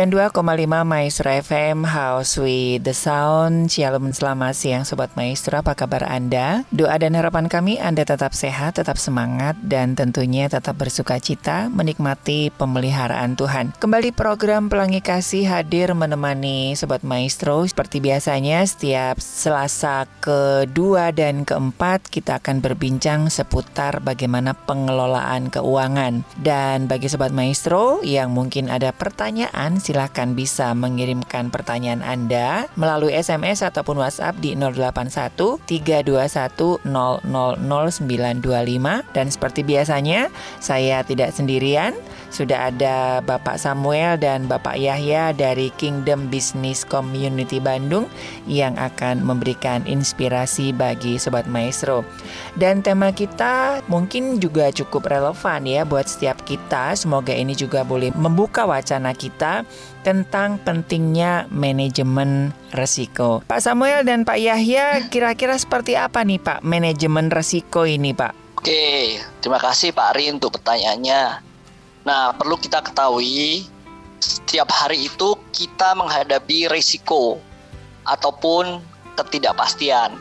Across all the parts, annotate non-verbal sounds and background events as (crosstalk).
92,5 Maestro FM House with the Sound. Shalom selamat siang Sobat Maestro. Apa kabar Anda? Doa dan harapan kami Anda tetap sehat, tetap semangat Dan tentunya tetap bersuka cita Menikmati pemeliharaan Tuhan. Kembali program Pelangi Kasih hadir menemani Sobat Maestro. Seperti biasanya setiap Selasa kedua dan keempat Kita akan berbincang seputar bagaimana pengelolaan keuangan. Dan bagi Sobat Maestro yang mungkin ada pertanyaan silahkan bisa mengirimkan pertanyaan Anda melalui SMS ataupun WhatsApp di 081 321 000925 dan seperti biasanya saya tidak sendirian, sudah ada Bapak Samuel dan Bapak Yahya dari Kingdom Business Community Bandung yang akan memberikan inspirasi bagi Sobat Maestro. Dan tema kita mungkin juga cukup relevan ya buat setiap kita. Semoga ini juga boleh membuka wacana kita tentang pentingnya manajemen resiko. Pak Samuel dan Pak Yahya, kira-kira seperti apa nih Pak manajemen resiko ini Pak? Oke, terima kasih Pak Ari untuk pertanyaannya. Nah, perlu kita ketahui setiap hari itu kita menghadapi risiko ataupun ketidakpastian.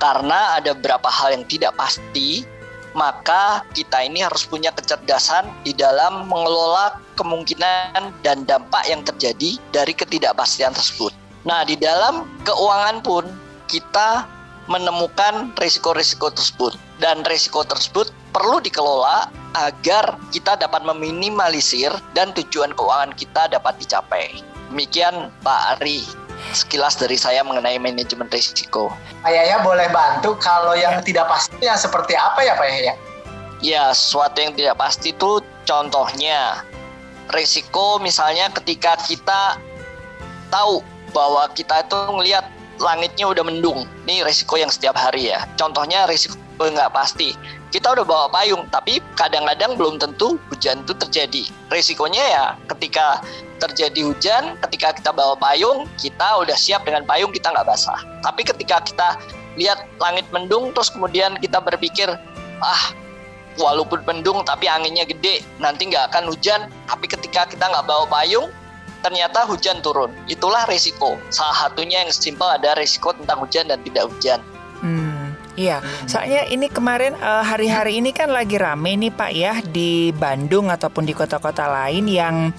Karena ada beberapa hal yang tidak pasti maka kita ini harus punya kecerdasan di dalam mengelola kemungkinan dan dampak yang terjadi dari ketidakpastian tersebut. Nah, di dalam keuangan pun kita menemukan risiko-risiko tersebut dan risiko tersebut perlu dikelola agar kita dapat meminimalisir dan tujuan keuangan kita dapat dicapai. Demikian Pak Ari sekilas dari saya mengenai manajemen risiko. Pak Yaya boleh bantu kalau yang ya. tidak pastinya seperti apa ya Pak Yaya? Ya, sesuatu yang tidak pasti itu contohnya risiko misalnya ketika kita tahu bahwa kita itu melihat langitnya udah mendung. Ini risiko yang setiap hari ya. Contohnya risiko nggak pasti. Kita udah bawa payung, tapi kadang-kadang belum tentu hujan itu terjadi. Risikonya ya ketika terjadi hujan, ketika kita bawa payung, kita udah siap dengan payung, kita nggak basah. Tapi ketika kita lihat langit mendung, terus kemudian kita berpikir, ah, walaupun mendung tapi anginnya gede, nanti nggak akan hujan. Tapi ketika kita nggak bawa payung, ternyata hujan turun. Itulah resiko. Salah satunya yang simpel ada resiko tentang hujan dan tidak hujan. Hmm. Iya, soalnya ini kemarin eh, hari-hari ini kan lagi rame nih Pak ya di Bandung ataupun di kota-kota lain yang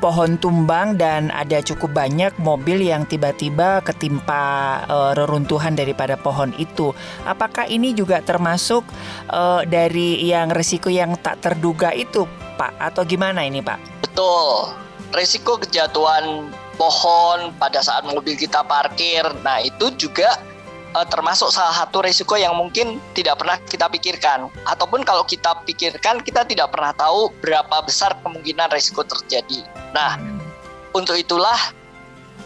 pohon tumbang dan ada cukup banyak mobil yang tiba-tiba ketimpa uh, reruntuhan daripada pohon itu. Apakah ini juga termasuk uh, dari yang resiko yang tak terduga itu, Pak? Atau gimana ini, Pak? Betul. Resiko kejatuhan pohon pada saat mobil kita parkir. Nah, itu juga uh, termasuk salah satu risiko yang mungkin tidak pernah kita pikirkan ataupun kalau kita pikirkan kita tidak pernah tahu berapa besar kemungkinan risiko terjadi. Nah, untuk itulah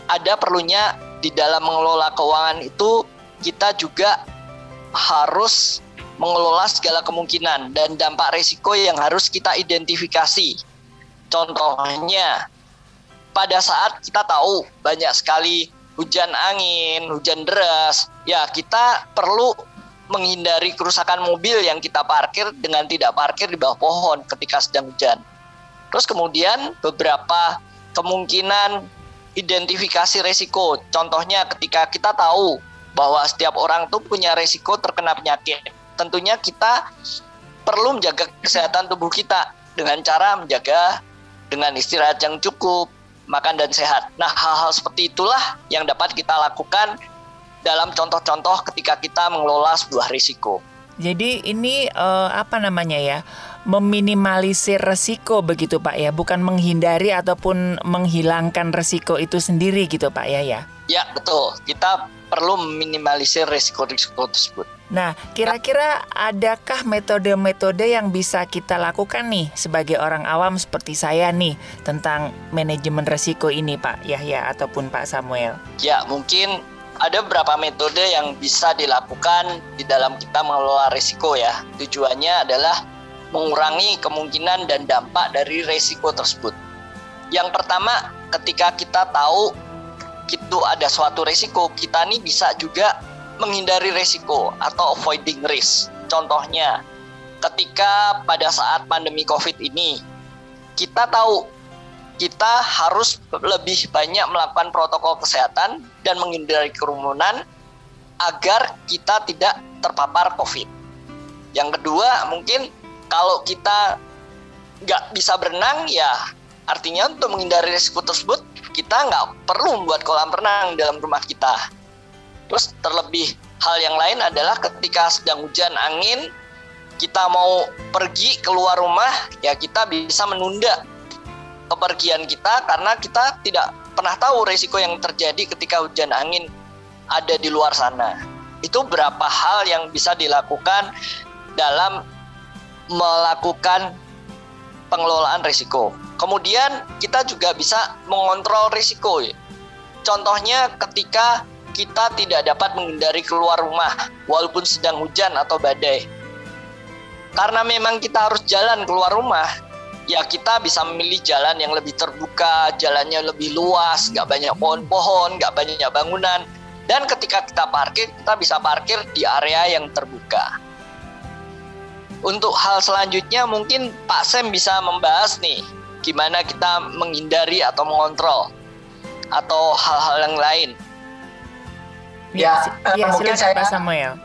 ada perlunya di dalam mengelola keuangan itu kita juga harus mengelola segala kemungkinan dan dampak risiko yang harus kita identifikasi. Contohnya, pada saat kita tahu banyak sekali hujan angin, hujan deras, ya kita perlu menghindari kerusakan mobil yang kita parkir dengan tidak parkir di bawah pohon ketika sedang hujan. Terus kemudian beberapa kemungkinan identifikasi resiko. Contohnya ketika kita tahu bahwa setiap orang tuh punya resiko terkena penyakit. Tentunya kita perlu menjaga kesehatan tubuh kita dengan cara menjaga dengan istirahat yang cukup, makan dan sehat. Nah, hal-hal seperti itulah yang dapat kita lakukan dalam contoh-contoh ketika kita mengelola sebuah risiko. Jadi ini uh, apa namanya ya? meminimalisir resiko begitu Pak ya, bukan menghindari ataupun menghilangkan resiko itu sendiri gitu Pak ya ya. Ya, betul. Kita perlu meminimalisir risiko-risiko tersebut. Nah, kira-kira adakah metode-metode yang bisa kita lakukan nih sebagai orang awam seperti saya nih tentang manajemen resiko ini Pak Yahya ataupun Pak Samuel? Ya, mungkin ada beberapa metode yang bisa dilakukan di dalam kita mengelola risiko ya. Tujuannya adalah mengurangi kemungkinan dan dampak dari risiko tersebut. Yang pertama, ketika kita tahu itu ada suatu risiko, kita nih bisa juga menghindari risiko atau avoiding risk. Contohnya, ketika pada saat pandemi COVID ini, kita tahu kita harus lebih banyak melakukan protokol kesehatan dan menghindari kerumunan agar kita tidak terpapar COVID. Yang kedua, mungkin kalau kita nggak bisa berenang, ya artinya untuk menghindari risiko tersebut, kita nggak perlu membuat kolam renang dalam rumah kita. Terus terlebih hal yang lain adalah ketika sedang hujan angin, kita mau pergi keluar rumah, ya kita bisa menunda kepergian kita karena kita tidak pernah tahu risiko yang terjadi ketika hujan angin ada di luar sana. Itu berapa hal yang bisa dilakukan dalam melakukan pengelolaan risiko. Kemudian kita juga bisa mengontrol risiko. Contohnya ketika kita tidak dapat menghindari keluar rumah walaupun sedang hujan atau badai. Karena memang kita harus jalan keluar rumah, ya kita bisa memilih jalan yang lebih terbuka, jalannya lebih luas, nggak banyak pohon-pohon, nggak banyak bangunan, dan ketika kita parkir, kita bisa parkir di area yang terbuka. Untuk hal selanjutnya mungkin Pak Sem bisa membahas nih gimana kita menghindari atau mengontrol atau hal-hal yang lain. Ya, ya, ya mungkin saya Pak Samuel.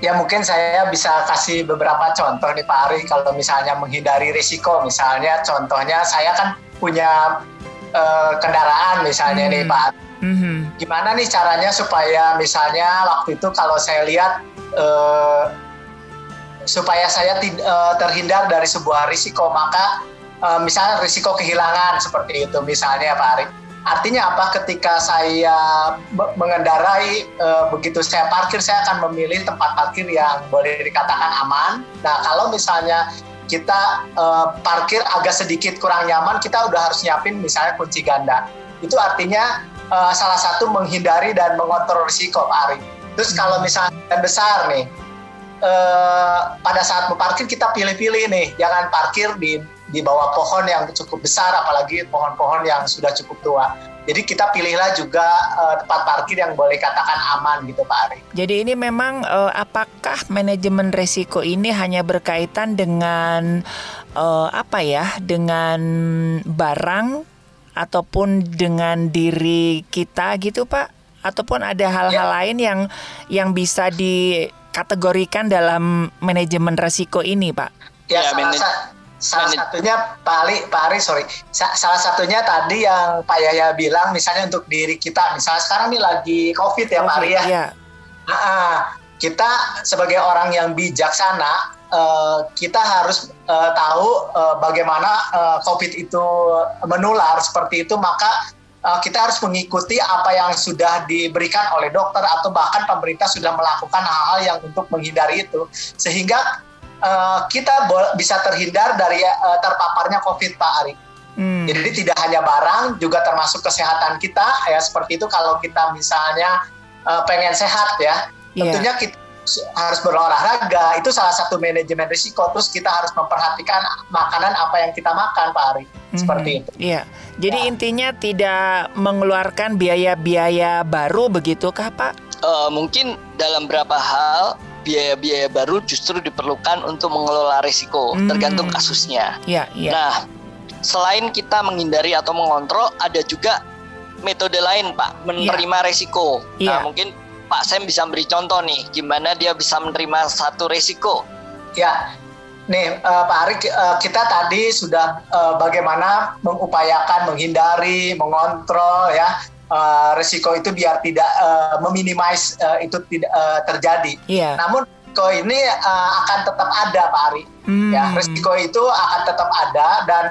Ya mungkin saya bisa kasih beberapa contoh nih Pak Ari kalau misalnya menghindari risiko misalnya contohnya saya kan punya uh, kendaraan misalnya hmm. nih Pak Mm-hmm. Gimana nih caranya supaya misalnya waktu itu kalau saya lihat uh, supaya saya uh, terhindar dari sebuah risiko maka uh, misalnya risiko kehilangan seperti itu misalnya Pak Arif. Artinya apa? Ketika saya mengendarai uh, begitu saya parkir saya akan memilih tempat parkir yang boleh dikatakan aman. Nah kalau misalnya kita uh, parkir agak sedikit kurang nyaman, kita udah harus nyiapin misalnya kunci ganda. Itu artinya uh, salah satu menghindari dan mengontrol risiko Pak Ari. Terus kalau hmm. misalnya besar nih, uh, pada saat parkir kita pilih-pilih nih, jangan parkir di di bawah pohon yang cukup besar, apalagi pohon-pohon yang sudah cukup tua. Jadi kita pilihlah juga uh, tempat parkir yang boleh katakan aman gitu Pak Ari. Jadi ini memang uh, apakah manajemen risiko ini hanya berkaitan dengan uh, apa ya, dengan barang ataupun dengan diri kita gitu Pak? Ataupun ada hal-hal ya. lain yang yang bisa dikategorikan dalam manajemen resiko ini Pak? Ya, ya salah, sa salah satunya Pak Ali, Pak Ari sorry, sa salah satunya tadi yang Pak Yaya bilang misalnya untuk diri kita, misalnya sekarang ini lagi COVID ya COVID, Pak Ari ya. ya. Nah, kita sebagai orang yang bijaksana uh, kita harus uh, tahu uh, bagaimana uh, COVID itu menular seperti itu, maka kita harus mengikuti apa yang sudah diberikan oleh dokter atau bahkan pemerintah sudah melakukan hal-hal yang untuk menghindari itu, sehingga uh, kita bisa terhindar dari uh, terpaparnya COVID, Pak Ari. Hmm. Jadi tidak hanya barang, juga termasuk kesehatan kita ya seperti itu. Kalau kita misalnya uh, pengen sehat ya, yeah. tentunya kita harus berolahraga itu salah satu manajemen risiko terus kita harus memperhatikan makanan apa yang kita makan Pak Ari mm-hmm. seperti itu. Iya. Jadi ya. intinya tidak mengeluarkan biaya-biaya baru begitu kah Pak? Uh, mungkin dalam beberapa hal biaya-biaya baru justru diperlukan untuk mengelola risiko hmm. tergantung kasusnya. Iya, iya. Nah, selain kita menghindari atau mengontrol ada juga metode lain Pak menerima ya. risiko. Nah, mungkin Pak Sam bisa beri contoh nih, gimana dia bisa menerima satu resiko? Ya, nih uh, Pak Arik, uh, kita tadi sudah uh, bagaimana mengupayakan menghindari, mengontrol ya uh, resiko itu biar tidak uh, meminimais uh, itu tidak uh, terjadi. Yeah. Namun risiko ini uh, akan tetap ada Pak Ari. Hmm. Ya, risiko itu akan tetap ada dan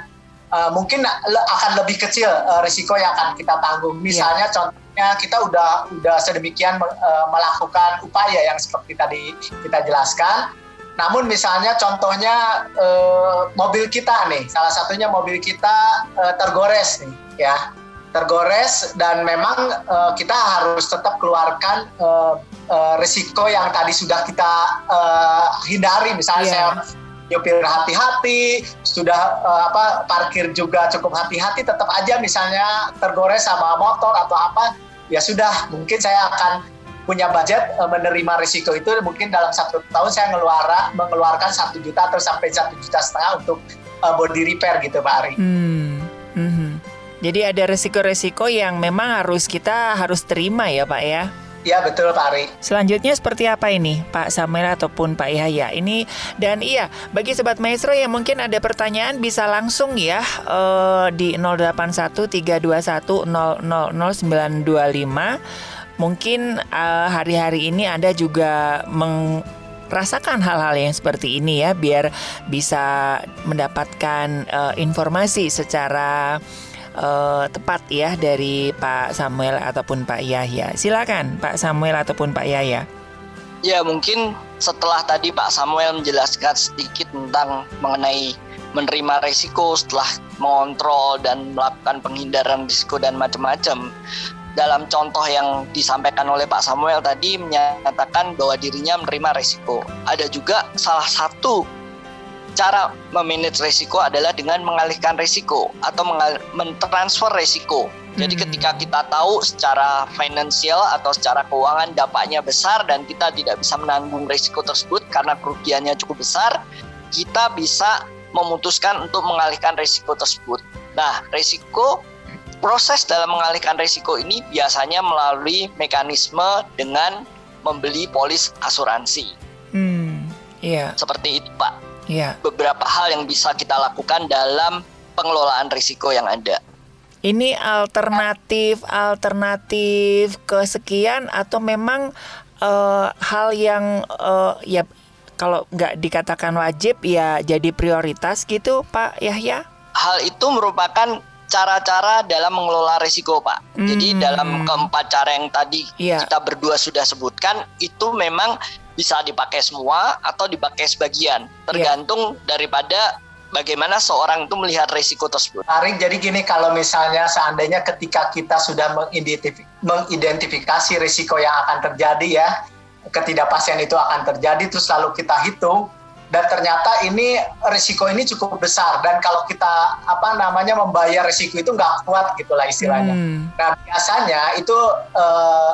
uh, mungkin akan lebih kecil uh, risiko yang akan kita tanggung. Misalnya yeah. contoh kita udah udah sedemikian uh, melakukan upaya yang seperti tadi kita jelaskan. Namun misalnya contohnya uh, mobil kita nih, salah satunya mobil kita uh, tergores nih, ya tergores dan memang uh, kita harus tetap keluarkan uh, uh, risiko yang tadi sudah kita uh, hindari, misalnya yeah. saya nyupir hati-hati, sudah uh, apa parkir juga cukup hati-hati, tetap aja misalnya tergores sama motor atau apa ya sudah mungkin saya akan punya budget uh, menerima risiko itu mungkin dalam satu tahun saya ngeluara, mengeluarkan satu juta atau sampai satu juta setengah untuk uh, body repair gitu Pak Ari. Hmm. Mm Jadi ada resiko-resiko yang memang harus kita harus terima ya Pak ya. Iya betul Pak Ari. Selanjutnya seperti apa ini Pak Samuel ataupun Pak Yahya ini dan iya bagi sobat maestro yang mungkin ada pertanyaan bisa langsung ya uh, di 081321000925 mungkin uh, hari-hari ini Anda juga meng rasakan hal-hal yang seperti ini ya biar bisa mendapatkan uh, informasi secara uh, tepat ya dari Pak Samuel ataupun Pak Yahya. Silakan Pak Samuel ataupun Pak Yahya. Ya mungkin setelah tadi Pak Samuel menjelaskan sedikit tentang mengenai menerima resiko setelah mengontrol dan melakukan penghindaran risiko dan macam-macam dalam contoh yang disampaikan oleh Pak Samuel tadi menyatakan bahwa dirinya menerima resiko. Ada juga salah satu cara memanage resiko adalah dengan mengalihkan resiko atau mentransfer resiko. Jadi hmm. ketika kita tahu secara finansial atau secara keuangan dampaknya besar dan kita tidak bisa menanggung resiko tersebut karena kerugiannya cukup besar, kita bisa memutuskan untuk mengalihkan resiko tersebut. Nah, resiko proses dalam mengalihkan risiko ini biasanya melalui mekanisme dengan membeli polis asuransi. Hmm, iya. Seperti itu, Pak. Iya. Beberapa hal yang bisa kita lakukan dalam pengelolaan risiko yang ada. Ini alternatif alternatif kesekian atau memang uh, hal yang uh, ya kalau nggak dikatakan wajib ya jadi prioritas gitu Pak Yahya? Hal itu merupakan cara-cara dalam mengelola risiko, Pak. Hmm. Jadi dalam keempat cara yang tadi yeah. kita berdua sudah sebutkan itu memang bisa dipakai semua atau dipakai sebagian, iya. tergantung yeah. daripada bagaimana seorang itu melihat risiko tersebut. Tarik jadi gini kalau misalnya seandainya ketika kita sudah mengidentifikasi risiko yang akan terjadi ya, ketidakpastian itu akan terjadi terus lalu kita hitung dan ternyata ini risiko ini cukup besar dan kalau kita apa namanya membayar risiko itu nggak kuat gitulah istilahnya. Hmm. Nah biasanya itu uh,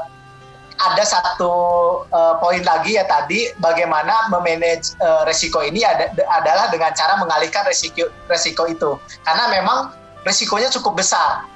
ada satu uh, poin lagi ya tadi bagaimana memanage uh, risiko ini ada, adalah dengan cara mengalihkan risiko risiko itu. Karena memang risikonya cukup besar.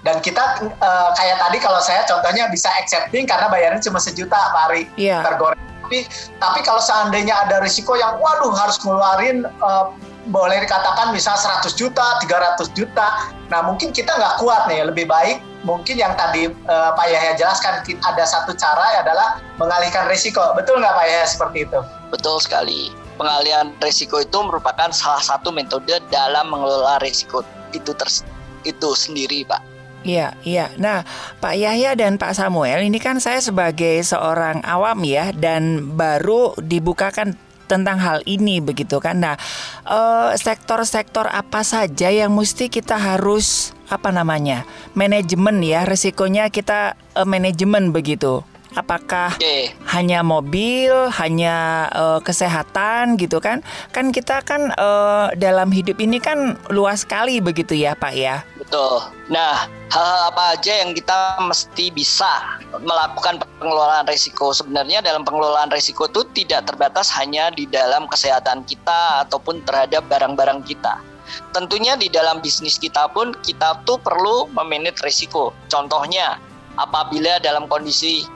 Dan kita uh, kayak tadi kalau saya contohnya bisa accepting karena bayarnya cuma sejuta Pak Ari yeah. tergoreng tapi tapi kalau seandainya ada risiko yang waduh harus ngeluarin uh, boleh dikatakan misal 100 juta, 300 juta. Nah mungkin kita nggak kuat nih, lebih baik mungkin yang tadi uh, Pak Yahya jelaskan ada satu cara adalah mengalihkan risiko. Betul nggak Pak Yahya seperti itu? Betul sekali. Pengalihan risiko itu merupakan salah satu metode dalam mengelola risiko itu ters itu sendiri, Pak. Iya, iya. Nah, Pak Yahya dan Pak Samuel, ini kan saya sebagai seorang awam ya dan baru dibukakan tentang hal ini begitu kan. Nah, eh, sektor-sektor apa saja yang mesti kita harus apa namanya? manajemen ya, resikonya kita uh, manajemen begitu. Apakah okay. hanya mobil, hanya uh, kesehatan gitu kan? Kan kita kan uh, dalam hidup ini kan luas sekali begitu ya, Pak ya. Betul. Nah, hal-hal apa aja yang kita mesti bisa melakukan pengelolaan risiko? Sebenarnya dalam pengelolaan risiko itu tidak terbatas hanya di dalam kesehatan kita ataupun terhadap barang-barang kita. Tentunya di dalam bisnis kita pun kita tuh perlu memanage risiko. Contohnya, apabila dalam kondisi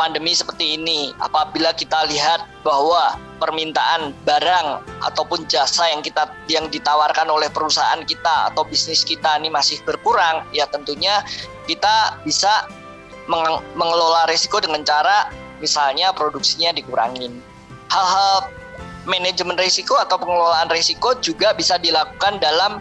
pandemi seperti ini, apabila kita lihat bahwa permintaan barang ataupun jasa yang kita yang ditawarkan oleh perusahaan kita atau bisnis kita ini masih berkurang, ya tentunya kita bisa meng mengelola risiko dengan cara misalnya produksinya dikurangin. Hal-hal manajemen risiko atau pengelolaan risiko juga bisa dilakukan dalam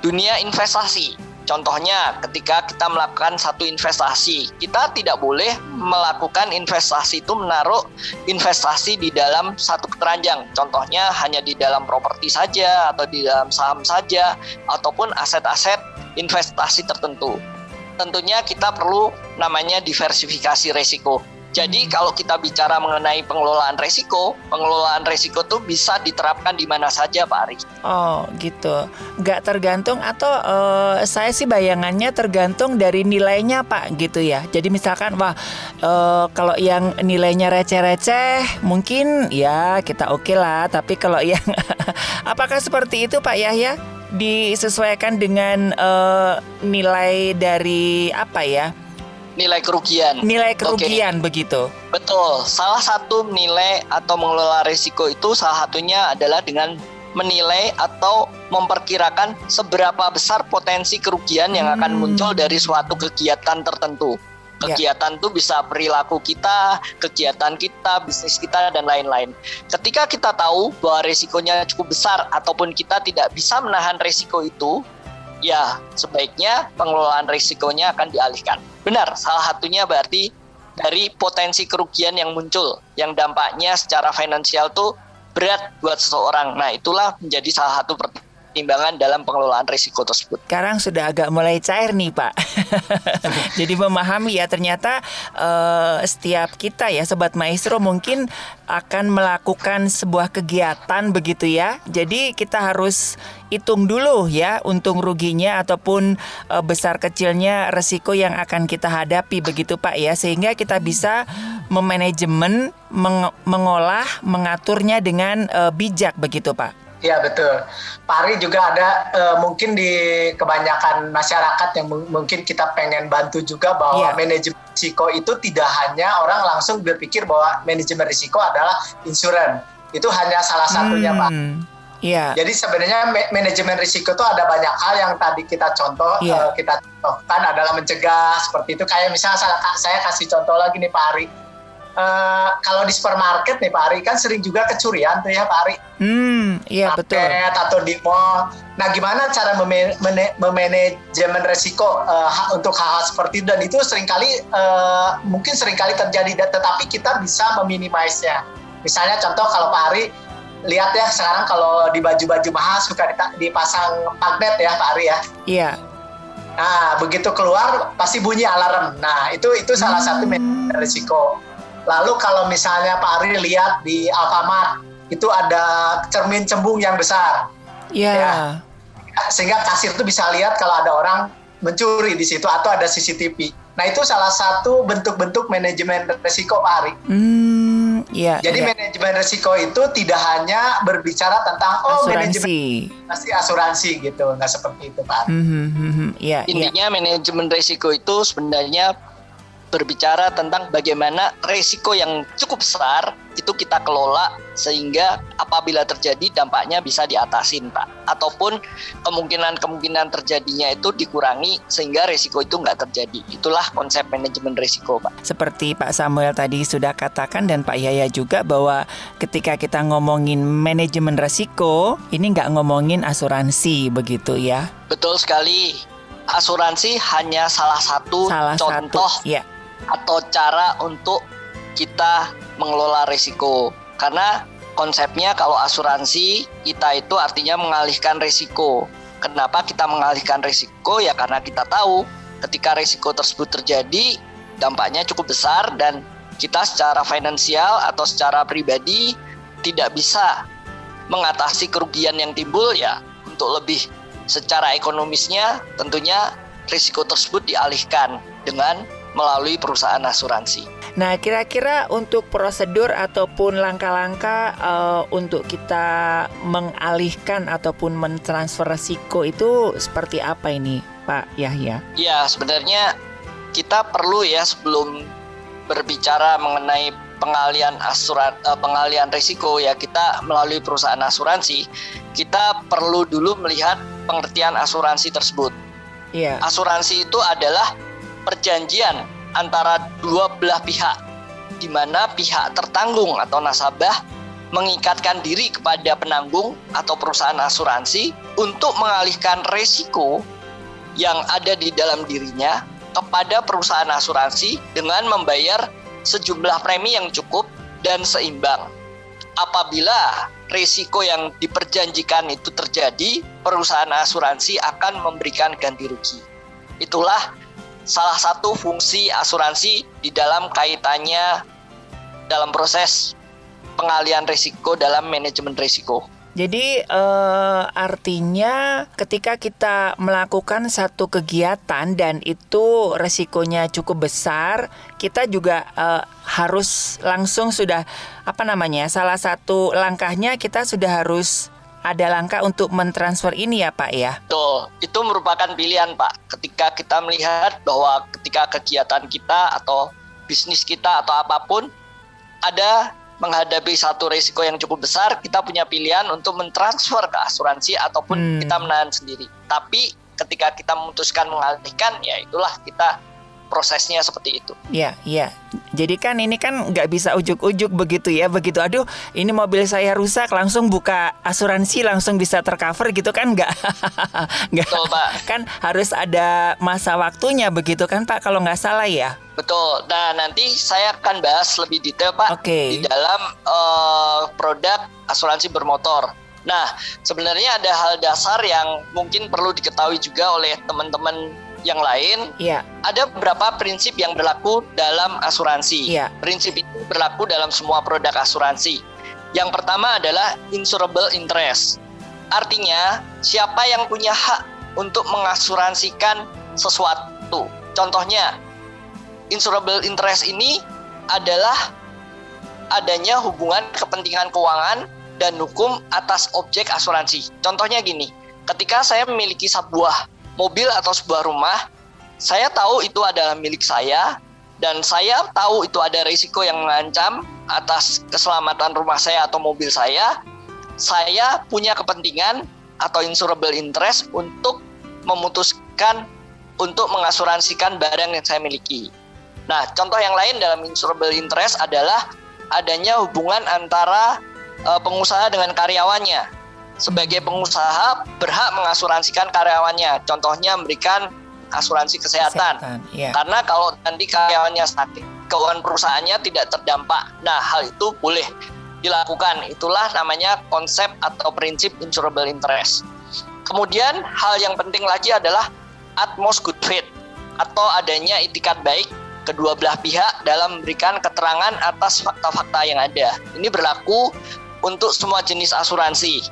dunia investasi Contohnya, ketika kita melakukan satu investasi, kita tidak boleh melakukan investasi itu menaruh investasi di dalam satu keteranjang. Contohnya hanya di dalam properti saja atau di dalam saham saja ataupun aset-aset investasi tertentu. Tentunya kita perlu namanya diversifikasi resiko. Jadi kalau kita bicara mengenai pengelolaan resiko, pengelolaan resiko tuh bisa diterapkan di mana saja Pak Ari. Oh gitu, nggak tergantung atau uh, saya sih bayangannya tergantung dari nilainya Pak gitu ya. Jadi misalkan wah uh, kalau yang nilainya receh-receh mungkin ya kita oke okay lah. Tapi kalau (laughs) yang apakah seperti itu Pak Yahya? disesuaikan dengan uh, nilai dari apa ya? Nilai kerugian. Nilai kerugian okay. begitu. Betul. Salah satu nilai atau mengelola risiko itu salah satunya adalah dengan menilai atau memperkirakan seberapa besar potensi kerugian yang akan hmm. muncul dari suatu kegiatan tertentu. Ya. Kegiatan itu bisa perilaku kita, kegiatan kita, bisnis kita dan lain-lain. Ketika kita tahu bahwa risikonya cukup besar ataupun kita tidak bisa menahan risiko itu, ya sebaiknya pengelolaan risikonya akan dialihkan. Benar, salah satunya berarti dari potensi kerugian yang muncul, yang dampaknya secara finansial tuh berat buat seseorang. Nah, itulah menjadi salah satu pertimbangan dalam pengelolaan risiko tersebut. Sekarang sudah agak mulai cair nih Pak. (laughs) Jadi memahami ya ternyata uh, setiap kita ya Sobat Maestro mungkin akan melakukan sebuah kegiatan begitu ya. Jadi kita harus hitung dulu ya untung ruginya ataupun uh, besar kecilnya resiko yang akan kita hadapi begitu Pak ya sehingga kita bisa memanajemen meng mengolah mengaturnya dengan uh, bijak begitu Pak. Iya betul. Pari juga ada uh, mungkin di kebanyakan masyarakat yang mungkin kita pengen bantu juga bahwa yeah. manajemen risiko itu tidak hanya orang langsung berpikir bahwa manajemen risiko adalah insuran. Itu hanya salah satunya, hmm. Pak. Iya. Jadi sebenarnya manajemen risiko itu ada banyak hal yang tadi kita contoh yeah. Iya. uh, kita contohkan adalah mencegah seperti itu. Kayak misalnya saya, saya kasih contoh lagi nih Pak Ari uh, kalau di supermarket nih Pak Ari kan sering juga kecurian tuh ya Pak Ari. Hmm, iya betul. Atau di mall. Nah, gimana cara memanajemen resiko uh, untuk hal-hal seperti itu dan itu sering kali uh, mungkin sering kali terjadi tetapi kita bisa meminimalisnya. Misalnya contoh kalau Pak Ari lihat ya sekarang kalau di baju-baju mahal suka dipasang magnet ya Pak Ari ya. Iya. Nah, begitu keluar pasti bunyi alarm. Nah, itu itu salah hmm. satu resiko Lalu kalau misalnya Pak Ari lihat di Alfamart itu ada cermin cembung yang besar. Iya. Yeah. Ya. Sehingga kasir itu bisa lihat kalau ada orang mencuri di situ atau ada CCTV. Nah itu salah satu bentuk-bentuk manajemen risiko Pak Ari. Hmm, iya. Jadi iya. manajemen risiko itu tidak hanya berbicara tentang oh asuransi. manajemen pasti asuransi gitu, nggak seperti itu Pak. Mm -hmm, iya, Intinya iya. manajemen risiko itu sebenarnya berbicara tentang bagaimana resiko yang cukup besar itu kita kelola sehingga apabila terjadi dampaknya bisa diatasin Pak. Ataupun kemungkinan-kemungkinan terjadinya itu dikurangi sehingga resiko itu nggak terjadi. Itulah konsep manajemen resiko Pak. Seperti Pak Samuel tadi sudah katakan dan Pak Yaya juga bahwa ketika kita ngomongin manajemen resiko ini nggak ngomongin asuransi begitu ya? Betul sekali. Asuransi hanya salah satu salah contoh satu, ya atau cara untuk kita mengelola risiko. Karena konsepnya kalau asuransi kita itu artinya mengalihkan risiko. Kenapa kita mengalihkan risiko? Ya karena kita tahu ketika risiko tersebut terjadi dampaknya cukup besar dan kita secara finansial atau secara pribadi tidak bisa mengatasi kerugian yang timbul ya untuk lebih secara ekonomisnya tentunya risiko tersebut dialihkan dengan melalui perusahaan asuransi. Nah, kira-kira untuk prosedur ataupun langkah-langkah uh, untuk kita mengalihkan ataupun mentransfer resiko itu seperti apa ini, Pak Yahya? Ya, sebenarnya kita perlu ya sebelum berbicara mengenai pengalian asuran uh, pengalian risiko ya kita melalui perusahaan asuransi, kita perlu dulu melihat pengertian asuransi tersebut. Iya. Asuransi itu adalah perjanjian antara dua belah pihak di mana pihak tertanggung atau nasabah mengikatkan diri kepada penanggung atau perusahaan asuransi untuk mengalihkan resiko yang ada di dalam dirinya kepada perusahaan asuransi dengan membayar sejumlah premi yang cukup dan seimbang. Apabila risiko yang diperjanjikan itu terjadi, perusahaan asuransi akan memberikan ganti rugi. Itulah salah satu fungsi asuransi di dalam kaitannya dalam proses pengalian risiko dalam manajemen risiko. Jadi uh, artinya ketika kita melakukan satu kegiatan dan itu resikonya cukup besar, kita juga uh, harus langsung sudah apa namanya? Salah satu langkahnya kita sudah harus ada langkah untuk mentransfer ini ya Pak ya? Betul, itu merupakan pilihan Pak. Ketika kita melihat bahwa ketika kegiatan kita atau bisnis kita atau apa pun ada menghadapi satu risiko yang cukup besar, kita punya pilihan untuk mentransfer ke asuransi ataupun hmm. kita menahan sendiri. Tapi ketika kita memutuskan mengalihkan, ya itulah kita prosesnya seperti itu. Iya, iya. Jadi kan ini kan nggak bisa ujuk-ujuk begitu ya, begitu. Aduh, ini mobil saya rusak, langsung buka asuransi langsung bisa tercover gitu kan nggak? (laughs) nggak. Betul, Pak. Kan harus ada masa waktunya begitu kan Pak, kalau nggak salah ya. Betul. Nah, nanti saya akan bahas lebih detail Pak okay. di dalam uh, produk asuransi bermotor. Nah, sebenarnya ada hal dasar yang mungkin perlu diketahui juga oleh teman-teman yang lain, yeah. ada beberapa prinsip yang berlaku dalam asuransi. Yeah. Prinsip itu berlaku dalam semua produk asuransi. Yang pertama adalah insurable interest. Artinya, siapa yang punya hak untuk mengasuransikan sesuatu. Contohnya, insurable interest ini adalah adanya hubungan kepentingan keuangan dan hukum atas objek asuransi. Contohnya gini, ketika saya memiliki sebuah mobil atau sebuah rumah, saya tahu itu adalah milik saya dan saya tahu itu ada risiko yang mengancam atas keselamatan rumah saya atau mobil saya. Saya punya kepentingan atau insurable interest untuk memutuskan untuk mengasuransikan barang yang saya miliki. Nah, contoh yang lain dalam insurable interest adalah adanya hubungan antara uh, pengusaha dengan karyawannya sebagai pengusaha berhak mengasuransikan karyawannya. Contohnya memberikan asuransi kesehatan. kesehatan yeah. Karena kalau nanti karyawannya sakit, keuangan perusahaannya tidak terdampak. Nah, hal itu boleh dilakukan. Itulah namanya konsep atau prinsip insurable interest. Kemudian hal yang penting lagi adalah atmos good faith atau adanya itikat baik kedua belah pihak dalam memberikan keterangan atas fakta-fakta yang ada. Ini berlaku untuk semua jenis asuransi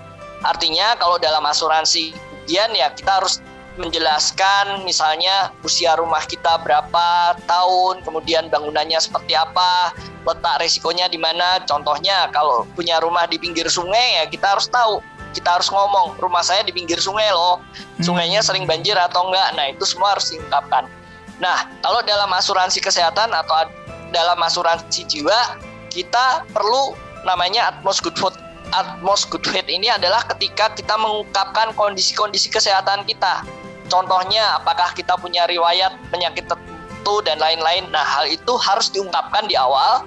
Artinya kalau dalam asuransi kemudian ya kita harus menjelaskan misalnya usia rumah kita berapa tahun, kemudian bangunannya seperti apa, letak resikonya di mana. Contohnya kalau punya rumah di pinggir sungai ya kita harus tahu, kita harus ngomong rumah saya di pinggir sungai loh, hmm. sungainya sering banjir atau enggak. Nah itu semua harus diungkapkan. Nah kalau dalam asuransi kesehatan atau dalam asuransi jiwa kita perlu namanya Atmos Good Food Atmos Good Faith ini adalah ketika kita mengungkapkan kondisi-kondisi kesehatan kita. Contohnya, apakah kita punya riwayat penyakit tertentu dan lain-lain. Nah, hal itu harus diungkapkan di awal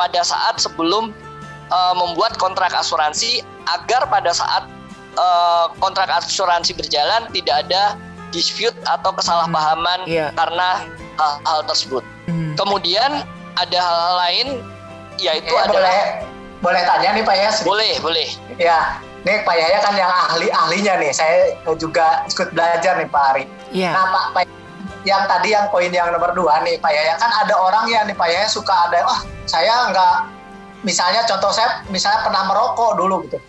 pada saat sebelum uh, membuat kontrak asuransi agar pada saat uh, kontrak asuransi berjalan tidak ada dispute atau kesalahpahaman hmm, yeah. karena hal-hal tersebut. Hmm. Kemudian ada hal lain yaitu ya, adalah boleh boleh tanya nih Pak ya? Boleh, boleh. Ya, nih Pak Yahya kan yang ahli-ahlinya nih. Saya juga ikut belajar nih Pak Ari. Iya. Nah Pak, Pak yang tadi yang poin yang nomor dua nih Pak Yahya kan ada orang yang nih Pak Yahya suka ada, oh saya nggak, misalnya contoh saya misalnya pernah merokok dulu gitu.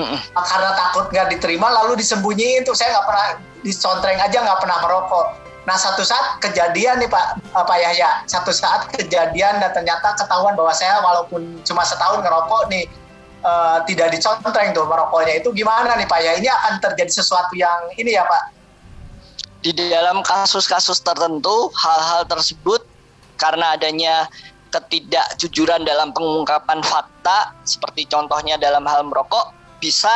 Mm -mm. Karena takut nggak diterima lalu disembunyiin tuh saya nggak pernah dicontreng aja nggak pernah merokok Nah satu saat kejadian nih Pak uh, Pak Yahya, satu saat kejadian dan ternyata ketahuan bahwa saya walaupun cuma setahun ngerokok nih uh, tidak dicontreng tuh merokoknya itu gimana nih Pak ya? Ini akan terjadi sesuatu yang ini ya Pak? Di dalam kasus-kasus tertentu hal-hal tersebut karena adanya ketidakjujuran dalam pengungkapan fakta seperti contohnya dalam hal merokok bisa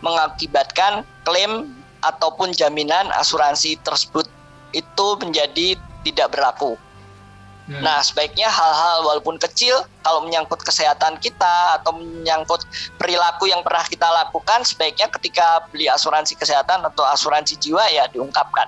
mengakibatkan klaim ataupun jaminan asuransi tersebut itu menjadi tidak berlaku. Hmm. Nah, sebaiknya hal-hal walaupun kecil kalau menyangkut kesehatan kita atau menyangkut perilaku yang pernah kita lakukan, sebaiknya ketika beli asuransi kesehatan atau asuransi jiwa ya diungkapkan.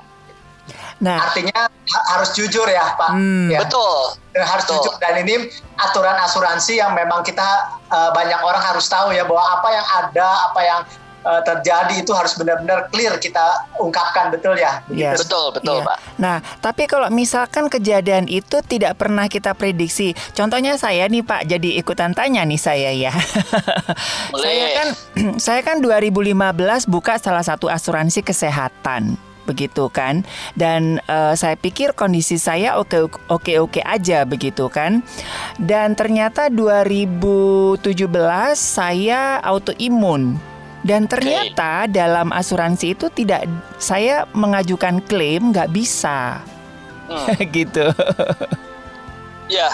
Nah, artinya harus jujur ya, Pak. Hmm. Ya. Betul. Harus Betul. jujur dan ini aturan asuransi yang memang kita uh, banyak orang harus tahu ya bahwa apa yang ada, apa yang uh, terjadi itu harus benar-benar clear kita ungkapkan betul ya. Yes. Betul betul yeah. pak. Nah tapi kalau misalkan kejadian itu tidak pernah kita prediksi, contohnya saya nih pak jadi ikutan tanya nih saya ya. (laughs) Boleh. saya kan (clears throat) saya kan 2015 buka salah satu asuransi kesehatan begitu kan dan uh, saya pikir kondisi saya oke oke oke aja begitu kan dan ternyata 2017 saya autoimun Dan ternyata okay. dalam asuransi itu tidak saya mengajukan klaim nggak bisa, hmm. (laughs) gitu. ya,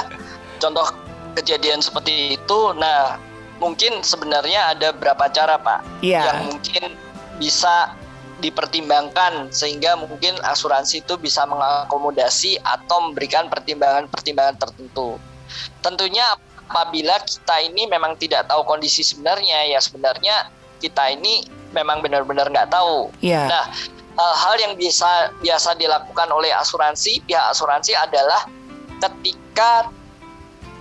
contoh kejadian seperti itu. Nah, mungkin sebenarnya ada berapa cara, Pak, ya. yang mungkin bisa dipertimbangkan sehingga mungkin asuransi itu bisa mengakomodasi atau memberikan pertimbangan-pertimbangan tertentu. Tentunya apabila kita ini memang tidak tahu kondisi sebenarnya, ya sebenarnya kita ini memang benar-benar nggak tahu. Yeah. Nah, hal yang bisa biasa dilakukan oleh asuransi pihak asuransi adalah ketika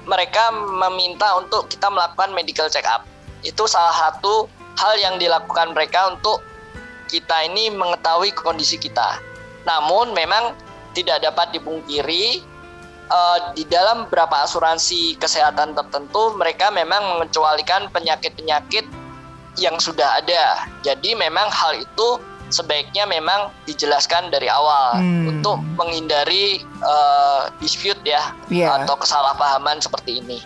mereka meminta untuk kita melakukan medical check up. Itu salah satu hal yang dilakukan mereka untuk kita ini mengetahui kondisi kita. Namun memang tidak dapat dipungkiri uh, di dalam beberapa asuransi kesehatan tertentu mereka memang mengecualikan penyakit-penyakit yang sudah ada. Jadi memang hal itu sebaiknya memang dijelaskan dari awal hmm. untuk menghindari uh, dispute ya yeah. atau kesalahpahaman seperti ini.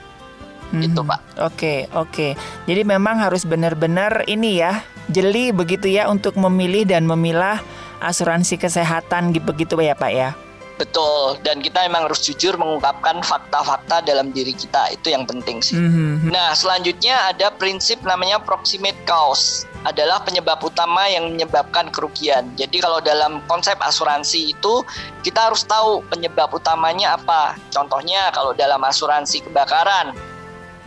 Hmm. Itu Pak. Oke okay, oke. Okay. Jadi memang harus benar-benar ini ya jeli begitu ya untuk memilih dan memilah asuransi kesehatan begitu ya Pak ya. Betul, dan kita memang harus jujur mengungkapkan fakta-fakta dalam diri kita. Itu yang penting sih. Mm-hmm. Nah, selanjutnya ada prinsip namanya proximate cause. Adalah penyebab utama yang menyebabkan kerugian. Jadi kalau dalam konsep asuransi itu kita harus tahu penyebab utamanya apa. Contohnya kalau dalam asuransi kebakaran,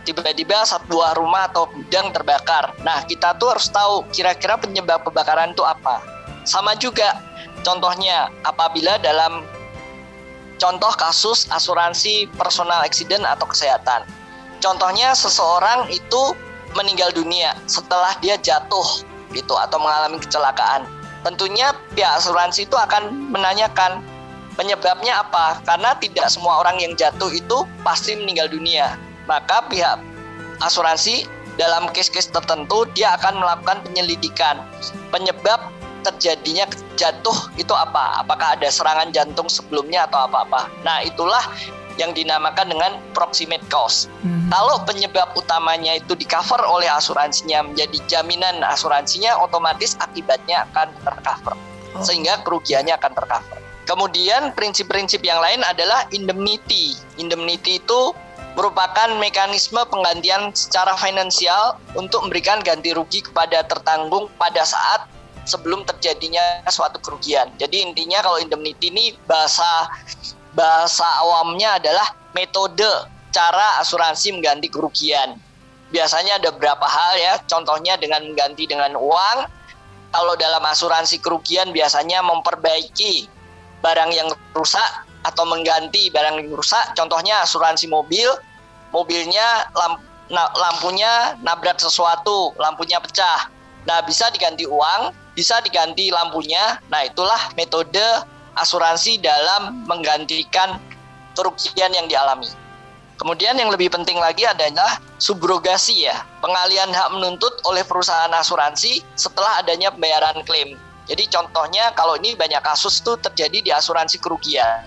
tiba-tiba satu buah rumah atau gudang terbakar. Nah, kita tuh harus tahu kira-kira penyebab kebakaran itu apa. Sama juga contohnya apabila dalam Contoh kasus asuransi personal accident atau kesehatan. Contohnya seseorang itu meninggal dunia setelah dia jatuh gitu atau mengalami kecelakaan. Tentunya pihak asuransi itu akan menanyakan penyebabnya apa karena tidak semua orang yang jatuh itu pasti meninggal dunia. Maka pihak asuransi dalam case-case tertentu dia akan melakukan penyelidikan penyebab terjadinya jatuh itu apa? Apakah ada serangan jantung sebelumnya atau apa-apa? Nah, itulah yang dinamakan dengan proximate cause. Hmm. Kalau penyebab utamanya itu di cover oleh asuransinya menjadi jaminan asuransinya, otomatis akibatnya akan tercover. Oh. Sehingga kerugiannya akan tercover. Kemudian prinsip-prinsip yang lain adalah indemnity. Indemnity itu merupakan mekanisme penggantian secara finansial untuk memberikan ganti rugi kepada tertanggung pada saat sebelum terjadinya suatu kerugian. Jadi intinya kalau indemnity ini bahasa bahasa awamnya adalah metode cara asuransi mengganti kerugian. Biasanya ada beberapa hal ya, contohnya dengan mengganti dengan uang. Kalau dalam asuransi kerugian biasanya memperbaiki barang yang rusak atau mengganti barang yang rusak. Contohnya asuransi mobil, mobilnya lamp, lampunya nabrak sesuatu, lampunya pecah. Nah, bisa diganti uang bisa diganti lampunya. Nah, itulah metode asuransi dalam menggantikan kerugian yang dialami. Kemudian yang lebih penting lagi adalah subrogasi ya, pengalian hak menuntut oleh perusahaan asuransi setelah adanya pembayaran klaim. Jadi contohnya kalau ini banyak kasus tuh terjadi di asuransi kerugian.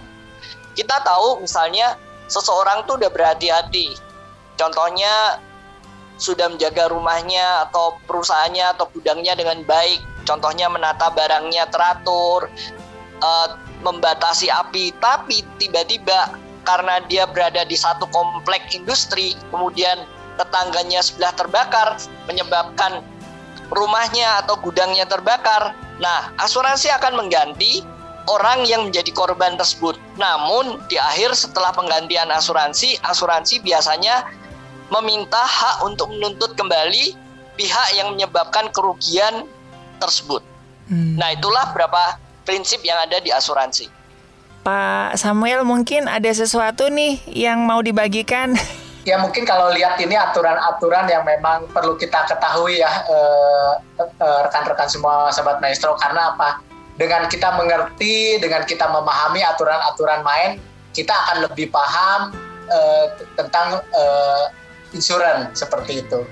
Kita tahu misalnya seseorang tuh udah berhati-hati. Contohnya sudah menjaga rumahnya atau perusahaannya atau gudangnya dengan baik contohnya menata barangnya teratur, uh, membatasi api, tapi tiba-tiba karena dia berada di satu komplek industri, kemudian tetangganya sebelah terbakar, menyebabkan rumahnya atau gudangnya terbakar. Nah, asuransi akan mengganti orang yang menjadi korban tersebut. Namun, di akhir setelah penggantian asuransi, asuransi biasanya meminta hak untuk menuntut kembali pihak yang menyebabkan kerugian tersebut. Hmm. Nah, itulah berapa prinsip yang ada di asuransi. Pak Samuel, mungkin ada sesuatu nih yang mau dibagikan. (laughs) Ya mungkin kalau lihat ini aturan-aturan yang memang perlu kita ketahui ya eh, eh, rekan-rekan semua sahabat maestro karena apa? Dengan kita mengerti, dengan kita memahami aturan-aturan main, kita akan lebih paham uh, tentang uh, insurans seperti itu.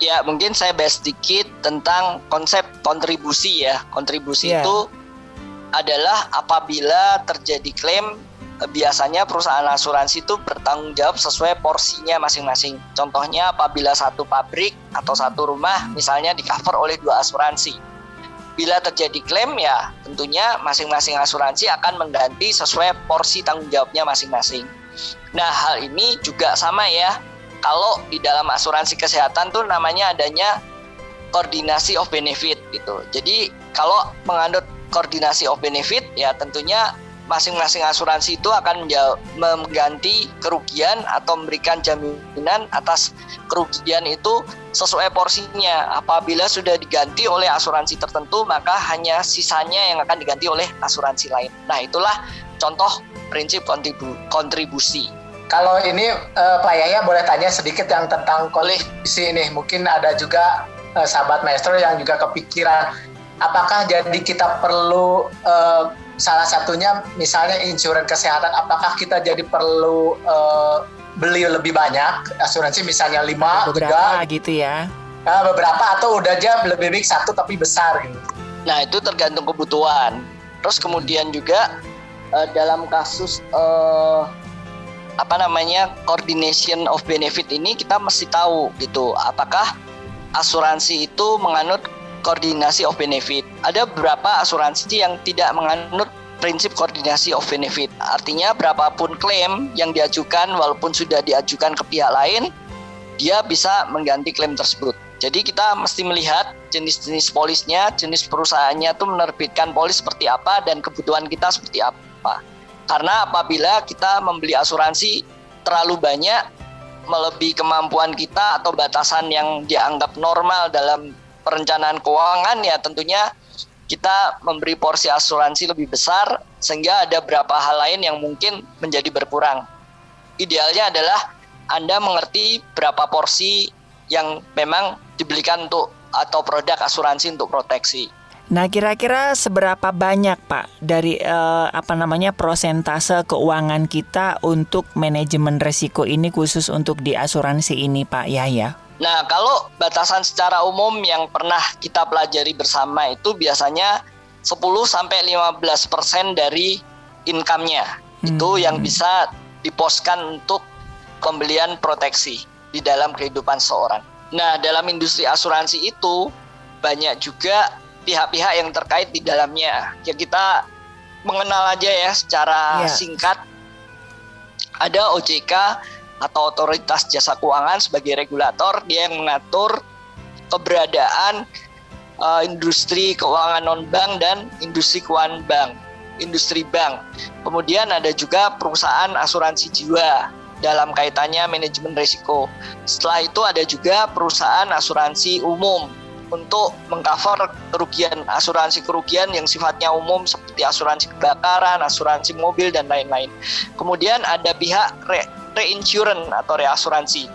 Ya, mungkin saya bahas sedikit tentang konsep kontribusi ya. Kontribusi yeah. itu adalah apabila terjadi klaim biasanya perusahaan asuransi itu bertanggung jawab sesuai porsinya masing-masing. Contohnya apabila satu pabrik atau satu rumah misalnya di cover oleh dua asuransi. Bila terjadi klaim ya tentunya masing-masing asuransi akan mengganti sesuai porsi tanggung jawabnya masing-masing. Nah hal ini juga sama ya. Kalau di dalam asuransi kesehatan tuh namanya adanya koordinasi of benefit gitu. Jadi kalau menganut koordinasi of benefit ya tentunya masing-masing asuransi itu akan mengganti kerugian atau memberikan jaminan atas kerugian itu sesuai porsinya. Apabila sudah diganti oleh asuransi tertentu, maka hanya sisanya yang akan diganti oleh asuransi lain. Nah, itulah contoh prinsip kontribu kontribusi. Kalau ini uh, Pak Yaya boleh tanya sedikit yang tentang kontribusi ini. Mungkin ada juga uh, sahabat maestro yang juga kepikiran apakah jadi kita perlu uh, salah satunya misalnya insuran kesehatan apakah kita jadi perlu uh, beli lebih banyak asuransi misalnya lima beberapa tiga, gitu ya. Uh, beberapa atau udah aja lebih baik satu tapi besar gitu. Nah itu tergantung kebutuhan. Terus kemudian juga uh, dalam kasus uh, apa namanya coordination of benefit ini kita mesti tahu gitu apakah asuransi itu menganut koordinasi of benefit. Ada beberapa asuransi yang tidak menganut prinsip koordinasi of benefit. Artinya berapapun klaim yang diajukan walaupun sudah diajukan ke pihak lain, dia bisa mengganti klaim tersebut. Jadi kita mesti melihat jenis-jenis polisnya, jenis perusahaannya itu menerbitkan polis seperti apa dan kebutuhan kita seperti apa. Karena apabila kita membeli asuransi terlalu banyak melebihi kemampuan kita atau batasan yang dianggap normal dalam perencanaan keuangan ya tentunya kita memberi porsi asuransi lebih besar sehingga ada beberapa hal lain yang mungkin menjadi berkurang. Idealnya adalah Anda mengerti berapa porsi yang memang dibelikan untuk atau produk asuransi untuk proteksi. Nah, kira-kira seberapa banyak Pak dari eh, apa namanya prosentase keuangan kita untuk manajemen resiko ini khusus untuk di asuransi ini Pak Yahya? Nah, kalau batasan secara umum yang pernah kita pelajari bersama itu biasanya 10 sampai 15% dari income-nya. Hmm. Itu yang bisa diposkan untuk pembelian proteksi di dalam kehidupan seorang. Nah, dalam industri asuransi itu banyak juga pihak-pihak yang terkait di dalamnya. Ya kita mengenal aja ya secara yeah. singkat. Ada OJK atau otoritas jasa keuangan sebagai regulator dia yang mengatur keberadaan uh, industri keuangan non bank dan industri keuangan bank industri bank kemudian ada juga perusahaan asuransi jiwa dalam kaitannya manajemen risiko setelah itu ada juga perusahaan asuransi umum untuk mengcover kerugian asuransi kerugian yang sifatnya umum seperti asuransi kebakaran, asuransi mobil dan lain-lain. Kemudian ada pihak re reinsurance atau reasuransi,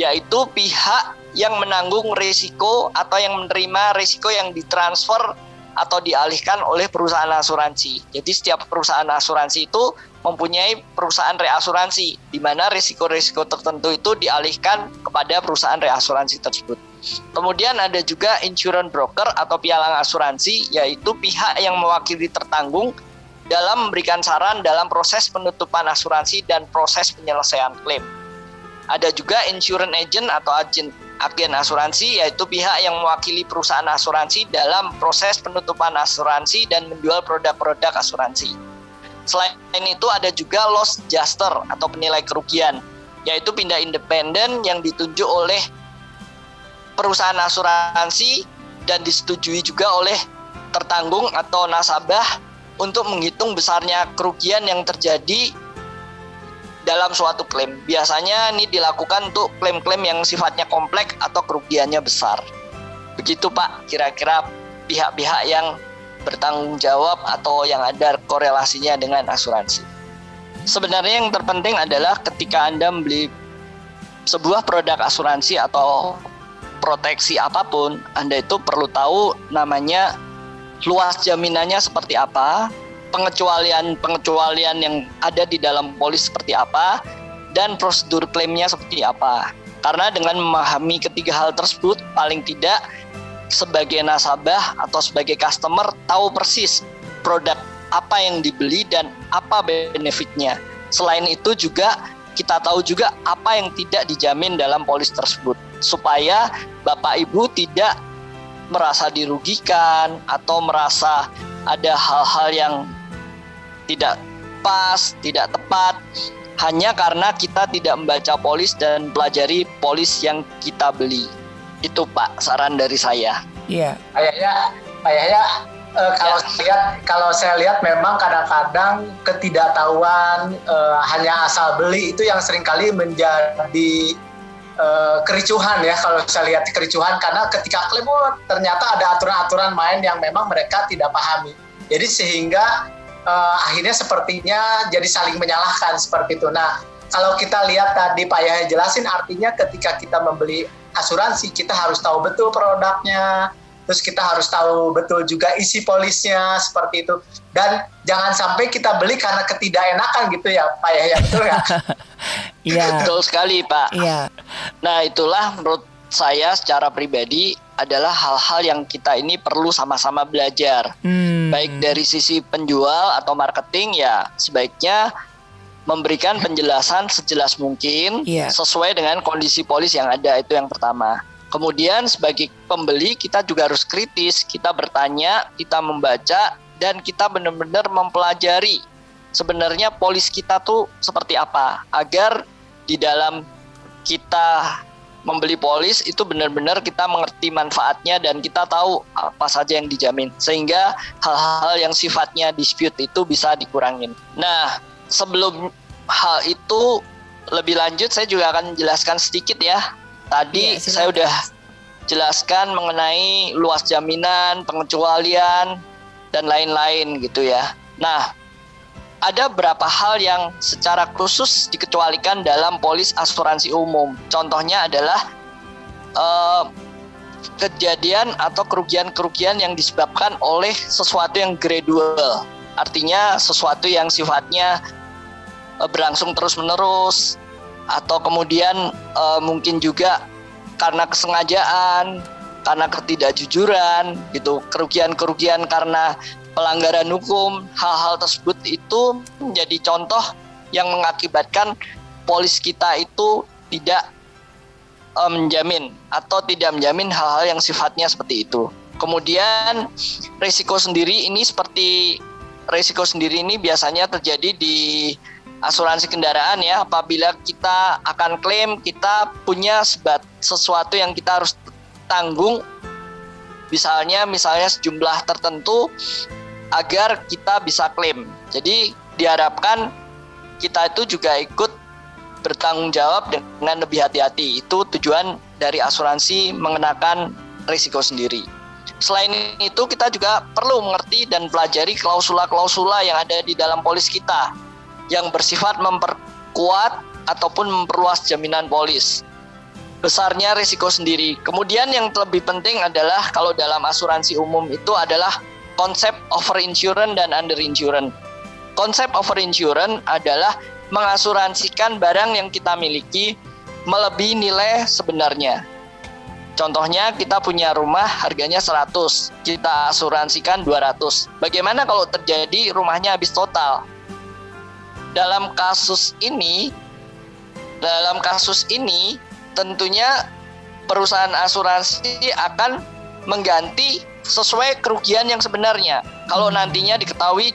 yaitu pihak yang menanggung risiko atau yang menerima risiko yang ditransfer atau dialihkan oleh perusahaan asuransi. Jadi setiap perusahaan asuransi itu mempunyai perusahaan reasuransi di mana risiko-risiko tertentu itu dialihkan kepada perusahaan reasuransi tersebut. Kemudian ada juga insurance broker atau pialang asuransi yaitu pihak yang mewakili tertanggung dalam memberikan saran dalam proses penutupan asuransi dan proses penyelesaian klaim. Ada juga insurance agent atau agen agen asuransi yaitu pihak yang mewakili perusahaan asuransi dalam proses penutupan asuransi dan menjual produk-produk asuransi. Selain itu ada juga loss adjuster atau penilai kerugian yaitu pindah independen yang ditunjuk oleh perusahaan asuransi dan disetujui juga oleh tertanggung atau nasabah untuk menghitung besarnya kerugian yang terjadi dalam suatu klaim. Biasanya ini dilakukan untuk klaim-klaim yang sifatnya kompleks atau kerugiannya besar. Begitu Pak, kira-kira pihak-pihak yang bertanggung jawab atau yang ada korelasinya dengan asuransi. Sebenarnya yang terpenting adalah ketika Anda membeli sebuah produk asuransi atau proteksi apa pun, Anda itu perlu tahu namanya luas jaminannya seperti apa, pengecualian-pengecualian yang ada di dalam polis seperti apa, dan prosedur klaimnya seperti apa. Karena dengan memahami ketiga hal tersebut, paling tidak sebagai nasabah atau sebagai customer tahu persis produk apa yang dibeli dan apa benefitnya. Selain itu juga kita tahu juga apa yang tidak dijamin dalam polis tersebut supaya Bapak Ibu tidak merasa dirugikan atau merasa ada hal-hal yang tidak pas, tidak tepat hanya karena kita tidak membaca polis dan pelajari polis yang kita beli. Itu Pak saran dari saya. Iya. Kayaknya kayaknya uh, kalau ya. lihat kalau saya lihat memang kadang-kadang ketidaktahuan uh, hanya asal beli itu yang sering kali menjadi uh, kericuhan ya kalau saya lihat kericuhan karena ketika klaim oh, ternyata ada aturan-aturan main yang memang mereka tidak pahami. Jadi sehingga uh, akhirnya sepertinya jadi saling menyalahkan seperti itu. Nah, kalau kita lihat tadi Pak Yahya jelasin artinya ketika kita membeli asuransi kita harus tahu betul produknya, terus kita harus tahu betul juga isi polisnya seperti itu. Dan jangan sampai kita beli karena ketidakenakan gitu ya Pak Yahya betul ya? (laughs) Iya. betul sekali Pak. Iya. Nah itulah menurut saya secara pribadi adalah hal-hal yang kita ini perlu sama-sama belajar. Hmm. Baik dari sisi penjual atau marketing ya sebaiknya memberikan penjelasan sejelas mungkin yeah. sesuai dengan kondisi polis yang ada itu yang pertama. Kemudian sebagai pembeli kita juga harus kritis, kita bertanya, kita membaca dan kita benar-benar mempelajari sebenarnya polis kita tuh seperti apa agar di dalam kita membeli polis itu benar-benar kita mengerti manfaatnya dan kita tahu apa saja yang dijamin sehingga hal-hal yang sifatnya dispute itu bisa dikurangin. Nah, sebelum hal itu lebih lanjut saya juga akan jelaskan sedikit ya. Tadi ya, saya udah jelaskan mengenai luas jaminan, pengecualian dan lain-lain gitu ya. Nah, ada beberapa hal yang secara khusus dikecualikan dalam polis asuransi umum. Contohnya adalah uh, kejadian atau kerugian-kerugian yang disebabkan oleh sesuatu yang gradual. Artinya sesuatu yang sifatnya uh, berlangsung terus-menerus atau kemudian uh, mungkin juga karena kesengajaan, karena ketidakjujuran gitu, kerugian-kerugian karena pelanggaran hukum, hal-hal tersebut itu menjadi contoh yang mengakibatkan polis kita itu tidak uh, menjamin atau tidak menjamin hal-hal yang sifatnya seperti itu. Kemudian risiko sendiri ini seperti risiko sendiri ini biasanya terjadi di asuransi kendaraan ya apabila kita akan klaim kita punya sebat, sesuatu yang kita harus tanggung misalnya misalnya sejumlah tertentu agar kita bisa klaim. Jadi diharapkan kita itu juga ikut bertanggung jawab dengan lebih hati-hati. Itu tujuan dari asuransi mengenakan risiko sendiri. Selain itu kita juga perlu mengerti dan pelajari klausula-klausula yang ada di dalam polis kita yang bersifat memperkuat ataupun memperluas jaminan polis. Besarnya risiko sendiri. Kemudian yang lebih penting adalah kalau dalam asuransi umum itu adalah konsep over insurance dan under insurance. Konsep over insurance adalah mengasuransikan barang yang kita miliki melebihi nilai sebenarnya. Contohnya kita punya rumah harganya 100, kita asuransikan 200. Bagaimana kalau terjadi rumahnya habis total? Dalam kasus ini dalam kasus ini tentunya perusahaan asuransi akan mengganti sesuai kerugian yang sebenarnya. Kalau hmm. nantinya diketahui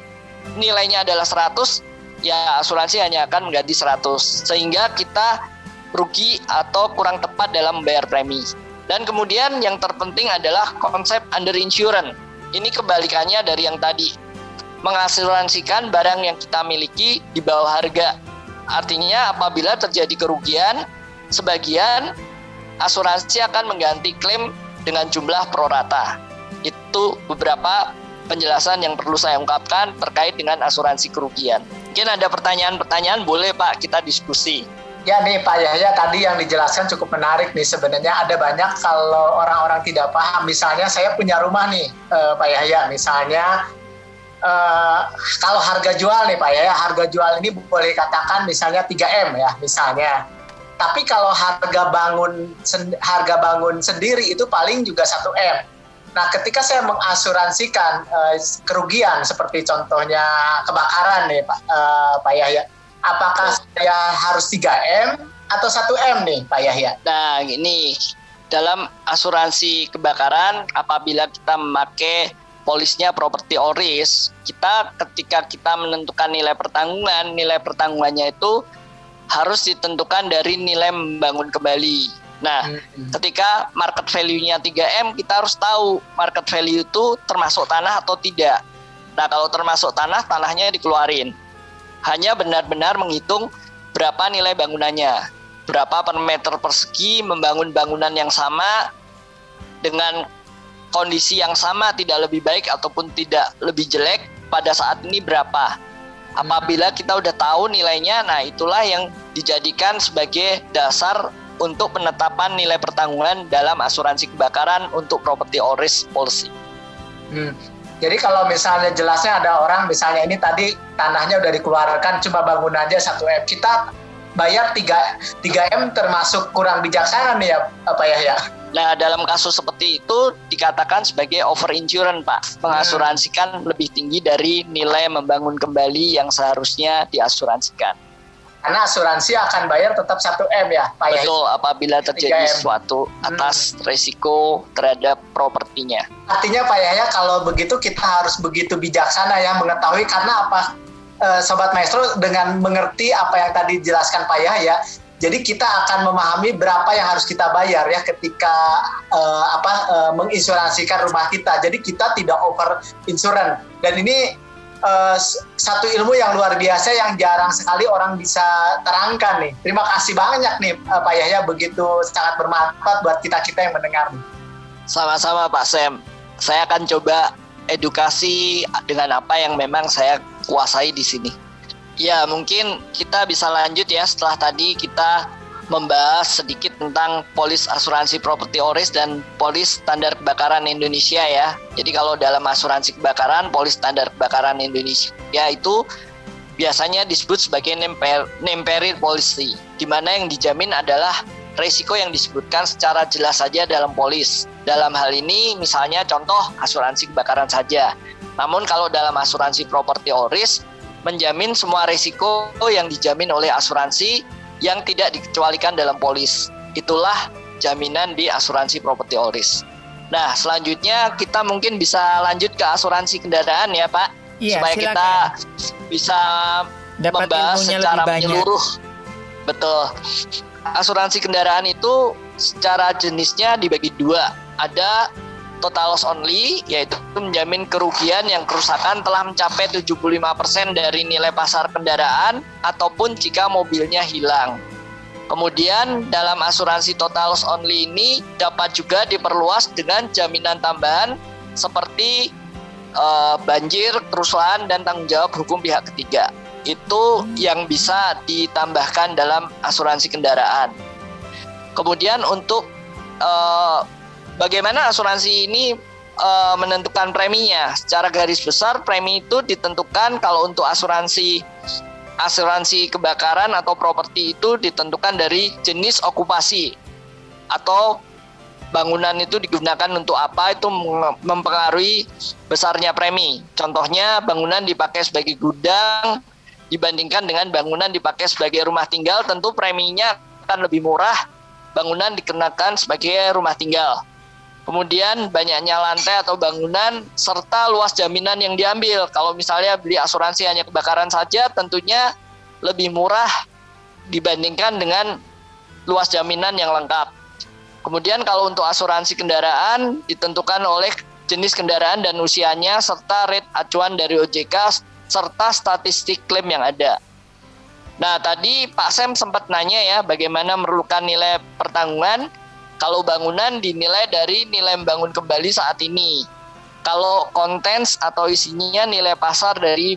nilainya adalah 100, ya asuransi hanya akan mengganti 100 sehingga kita rugi atau kurang tepat dalam membayar premi. Dan kemudian yang terpenting adalah konsep under insurance. Ini kebalikannya dari yang tadi. Mengasuransikan barang yang kita miliki di bawah harga. Artinya apabila terjadi kerugian, sebagian asuransi akan mengganti klaim dengan jumlah prorata. Itu beberapa penjelasan yang perlu saya ungkapkan terkait dengan asuransi kerugian. Mungkin ada pertanyaan-pertanyaan, boleh Pak kita diskusi. Ya nih Pak Yahya tadi yang dijelaskan cukup menarik nih sebenarnya ada banyak kalau orang-orang tidak paham misalnya saya punya rumah nih eh, Pak Yahya misalnya eh, kalau harga jual nih Pak Yahya harga jual ini boleh katakan misalnya 3M ya misalnya. Tapi kalau harga bangun harga bangun sendiri itu paling juga 1 M. Nah, ketika saya mengasuransikan uh, kerugian seperti contohnya kebakaran nih Pak uh, Pak Yahya, apakah saya harus 3M atau 1M nih Pak Yahya? Nah, ini dalam asuransi kebakaran apabila kita memakai polisnya property or risk, kita ketika kita menentukan nilai pertanggungan, nilai pertanggungannya itu harus ditentukan dari nilai membangun kembali. Nah, hmm. ketika market value-nya 3M, kita harus tahu market value itu termasuk tanah atau tidak. Nah, kalau termasuk tanah, tanahnya dikeluarin hanya benar-benar menghitung berapa nilai bangunannya, berapa per meter persegi membangun bangunan yang sama dengan kondisi yang sama tidak lebih baik ataupun tidak lebih jelek pada saat ini berapa. Apabila kita udah tahu nilainya, nah itulah yang dijadikan sebagai dasar untuk penetapan nilai pertanggungan dalam asuransi kebakaran untuk property or risk policy. Hmm. Jadi kalau misalnya jelasnya ada orang misalnya ini tadi tanahnya udah dikeluarkan cuma bangunannya satu M, kita bayar 3 3 M termasuk kurang bijaksana nih ya apa ya ya. Nah, dalam kasus seperti itu dikatakan sebagai over insurance, Pak. Mengasuransikan hmm. lebih tinggi dari nilai membangun kembali yang seharusnya diasuransikan. Karena asuransi akan bayar tetap 1 M ya, Pak Betul, apabila terjadi sesuatu atas hmm. resiko terhadap propertinya. Artinya Pak Yahya kalau begitu kita harus begitu bijaksana ya mengetahui karena apa eh, Sobat Maestro dengan mengerti apa yang tadi dijelaskan Pak Yahya, jadi kita akan memahami berapa yang harus kita bayar ya ketika uh, apa uh, menginsuransikan rumah kita. Jadi kita tidak over insurance. Dan ini uh, satu ilmu yang luar biasa yang jarang sekali orang bisa terangkan nih. Terima kasih banyak nih uh, Pak Yahya begitu sangat bermanfaat buat kita-kita yang mendengar Sama-sama Pak Sam. Saya akan coba edukasi dengan apa yang memang saya kuasai di sini. Ya, mungkin kita bisa lanjut ya setelah tadi kita membahas sedikit tentang polis asuransi properti oris dan polis standar kebakaran Indonesia ya. Jadi kalau dalam asuransi kebakaran, polis standar kebakaran Indonesia itu biasanya disebut sebagai name period policy, di mana yang dijamin adalah resiko yang disebutkan secara jelas saja dalam polis. Dalam hal ini misalnya contoh asuransi kebakaran saja. Namun kalau dalam asuransi properti oris menjamin semua resiko yang dijamin oleh asuransi yang tidak dikecualikan dalam polis. Itulah jaminan di asuransi properti all risk. Nah, selanjutnya kita mungkin bisa lanjut ke asuransi kendaraan ya, Pak. Iya, supaya silakan. kita bisa Dapat membahas secara menyeluruh. Betul. Asuransi kendaraan itu secara jenisnya dibagi dua. Ada total loss only yaitu menjamin kerugian yang kerusakan telah mencapai 75% dari nilai pasar kendaraan ataupun jika mobilnya hilang. Kemudian dalam asuransi total loss only ini dapat juga diperluas dengan jaminan tambahan seperti uh, banjir, kerusuhan dan tanggung jawab hukum pihak ketiga. Itu yang bisa ditambahkan dalam asuransi kendaraan. Kemudian untuk uh, bagaimana asuransi ini e, menentukan preminya? Secara garis besar premi itu ditentukan kalau untuk asuransi asuransi kebakaran atau properti itu ditentukan dari jenis okupasi atau bangunan itu digunakan untuk apa itu mempengaruhi besarnya premi. Contohnya bangunan dipakai sebagai gudang dibandingkan dengan bangunan dipakai sebagai rumah tinggal tentu preminya akan lebih murah bangunan dikenakan sebagai rumah tinggal. Kemudian banyaknya lantai atau bangunan serta luas jaminan yang diambil. Kalau misalnya beli asuransi hanya kebakaran saja tentunya lebih murah dibandingkan dengan luas jaminan yang lengkap. Kemudian kalau untuk asuransi kendaraan ditentukan oleh jenis kendaraan dan usianya serta rate acuan dari OJK serta statistik klaim yang ada. Nah, tadi Pak Sem sempat nanya ya bagaimana memerlukan nilai pertanggungan kalau bangunan dinilai dari nilai bangun kembali saat ini. Kalau kontens atau isinya nilai pasar dari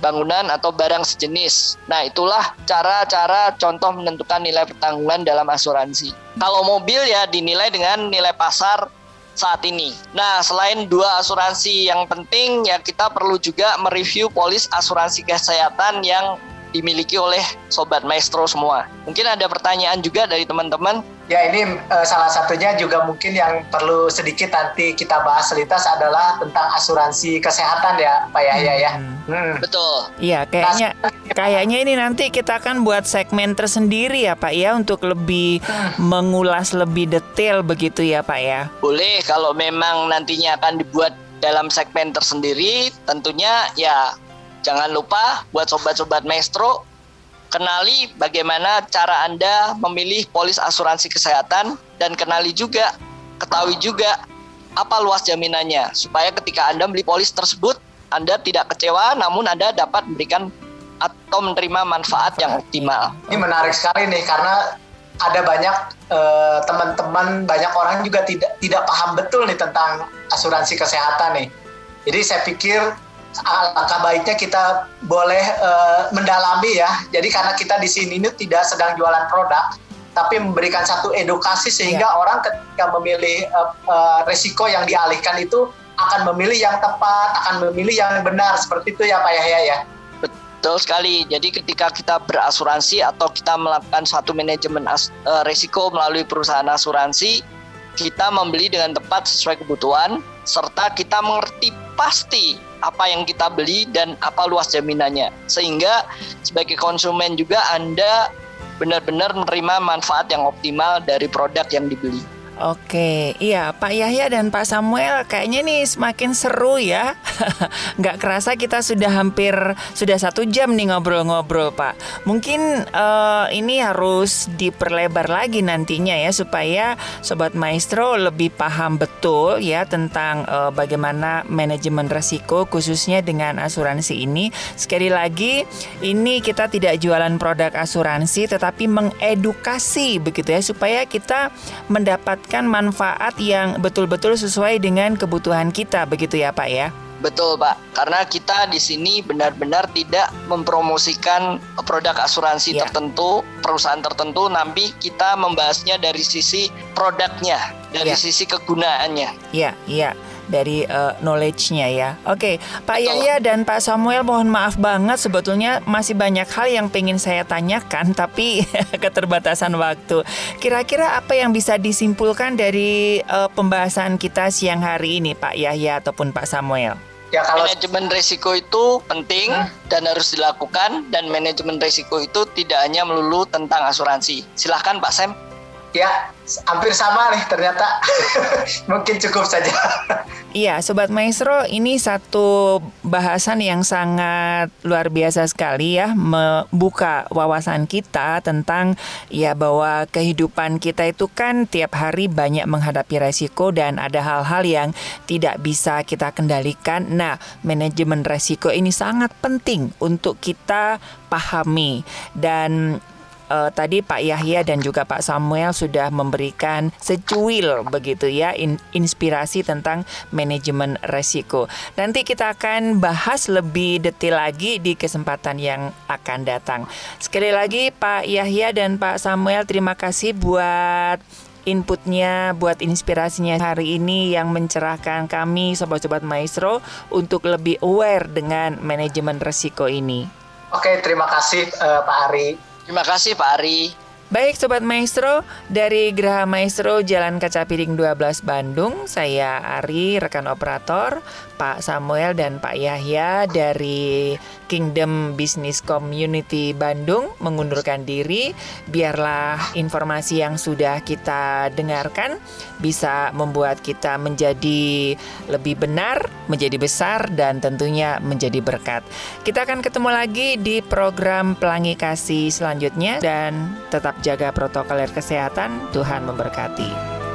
bangunan atau barang sejenis. Nah, itulah cara-cara contoh menentukan nilai pertanggungan dalam asuransi. Kalau mobil ya dinilai dengan nilai pasar saat ini. Nah, selain dua asuransi yang penting, ya kita perlu juga mereview polis asuransi kesehatan yang dimiliki oleh sobat maestro semua. Mungkin ada pertanyaan juga dari teman-teman. Ya ini uh, salah satunya juga mungkin yang perlu sedikit nanti kita bahas selitas adalah tentang asuransi kesehatan ya Pak Yahya ya. Hmm. Hmm. Betul. Iya kayaknya kayaknya ini nanti kita akan buat segmen tersendiri ya Pak ya untuk lebih hmm. mengulas lebih detail begitu ya Pak ya. Boleh kalau memang nantinya akan dibuat dalam segmen tersendiri tentunya ya Jangan lupa buat sobat-sobat maestro kenali bagaimana cara Anda memilih polis asuransi kesehatan dan kenali juga ketahui juga apa luas jaminannya supaya ketika Anda beli polis tersebut Anda tidak kecewa namun Anda dapat memberikan atau menerima manfaat yang optimal. Ini menarik sekali nih karena ada banyak eh, teman-teman banyak orang juga tidak tidak paham betul nih tentang asuransi kesehatan nih. Jadi saya pikir alangkah baiknya kita boleh uh, mendalami ya. Jadi karena kita di sini ini tidak sedang jualan produk, tapi memberikan satu edukasi sehingga yeah. orang ketika memilih uh, uh, resiko yang dialihkan itu akan memilih yang tepat, akan memilih yang benar seperti itu ya Pak Yahya ya. Betul sekali. Jadi ketika kita berasuransi atau kita melakukan suatu manajemen as, uh, resiko melalui perusahaan asuransi, kita membeli dengan tepat sesuai kebutuhan serta kita mengerti pasti apa yang kita beli dan apa luas jaminannya. Sehingga sebagai konsumen juga Anda benar-benar menerima manfaat yang optimal dari produk yang dibeli. Oke, iya Pak Yahya dan Pak Samuel kayaknya nih semakin seru ya. (laughs) Nggak kerasa kita sudah hampir sudah satu jam nih ngobrol-ngobrol Pak. Mungkin uh, ini harus diperlebar lagi nantinya ya supaya Sobat Maestro lebih paham betul ya tentang uh, bagaimana manajemen resiko khususnya dengan asuransi ini. Sekali lagi ini kita tidak jualan produk asuransi tetapi mengedukasi begitu ya supaya kita mendapat mendapatkan manfaat yang betul-betul sesuai dengan kebutuhan kita begitu ya Pak ya. Betul Pak, karena kita di sini benar-benar tidak mempromosikan produk asuransi ya. tertentu, perusahaan tertentu, tapi kita membahasnya dari sisi produknya, dari ya. sisi kegunaannya. Iya, iya dari uh, knowledge-nya ya. Oke, Pak Yahya dan Pak Samuel mohon maaf banget sebetulnya masih banyak hal yang pengen saya tanyakan (laughs) tapi keterbatasan waktu. Kira-kira apa yang bisa disimpulkan dari uh, pembahasan kita siang hari ini Pak Yahya ataupun Pak Samuel? Ya kalau manajemen risiko itu penting hmm? dan harus dilakukan dan manajemen risiko itu tidak hanya melulu tentang asuransi. Silahkan Pak Sam. Ya, hampir sama nih ternyata. (laughs) Mungkin cukup saja. Iya, Sobat Maestro, ini satu bahasan yang sangat luar biasa sekali ya, membuka wawasan kita tentang ya bahwa kehidupan kita itu kan tiap hari banyak menghadapi resiko dan ada hal-hal yang tidak bisa kita kendalikan. Nah, manajemen resiko ini sangat penting untuk kita pahami dan uh, tadi Pak Yahya dan juga Pak Samuel sudah memberikan secuil begitu ya in, inspirasi tentang manajemen resiko. Nanti kita akan bahas lebih detail lagi di kesempatan yang akan datang. Sekali lagi Pak Yahya dan Pak Samuel terima kasih buat inputnya buat inspirasinya hari ini yang mencerahkan kami sobat-sobat maestro untuk lebih aware dengan manajemen resiko ini. Oke, terima kasih uh, Pak Ari. Terima kasih Pak Ari. Baik Sobat Maestro, dari Geraha Maestro Jalan Kaca Piring 12 Bandung, saya Ari, rekan operator, Pak Samuel dan Pak Yahya dari Kingdom Business Community Bandung mengundurkan diri. Biarlah informasi yang sudah kita dengarkan bisa membuat kita menjadi lebih benar, menjadi besar, dan tentunya menjadi berkat. Kita akan ketemu lagi di program Pelangi Kasih selanjutnya dan tetap jaga protokol kesehatan. Tuhan memberkati.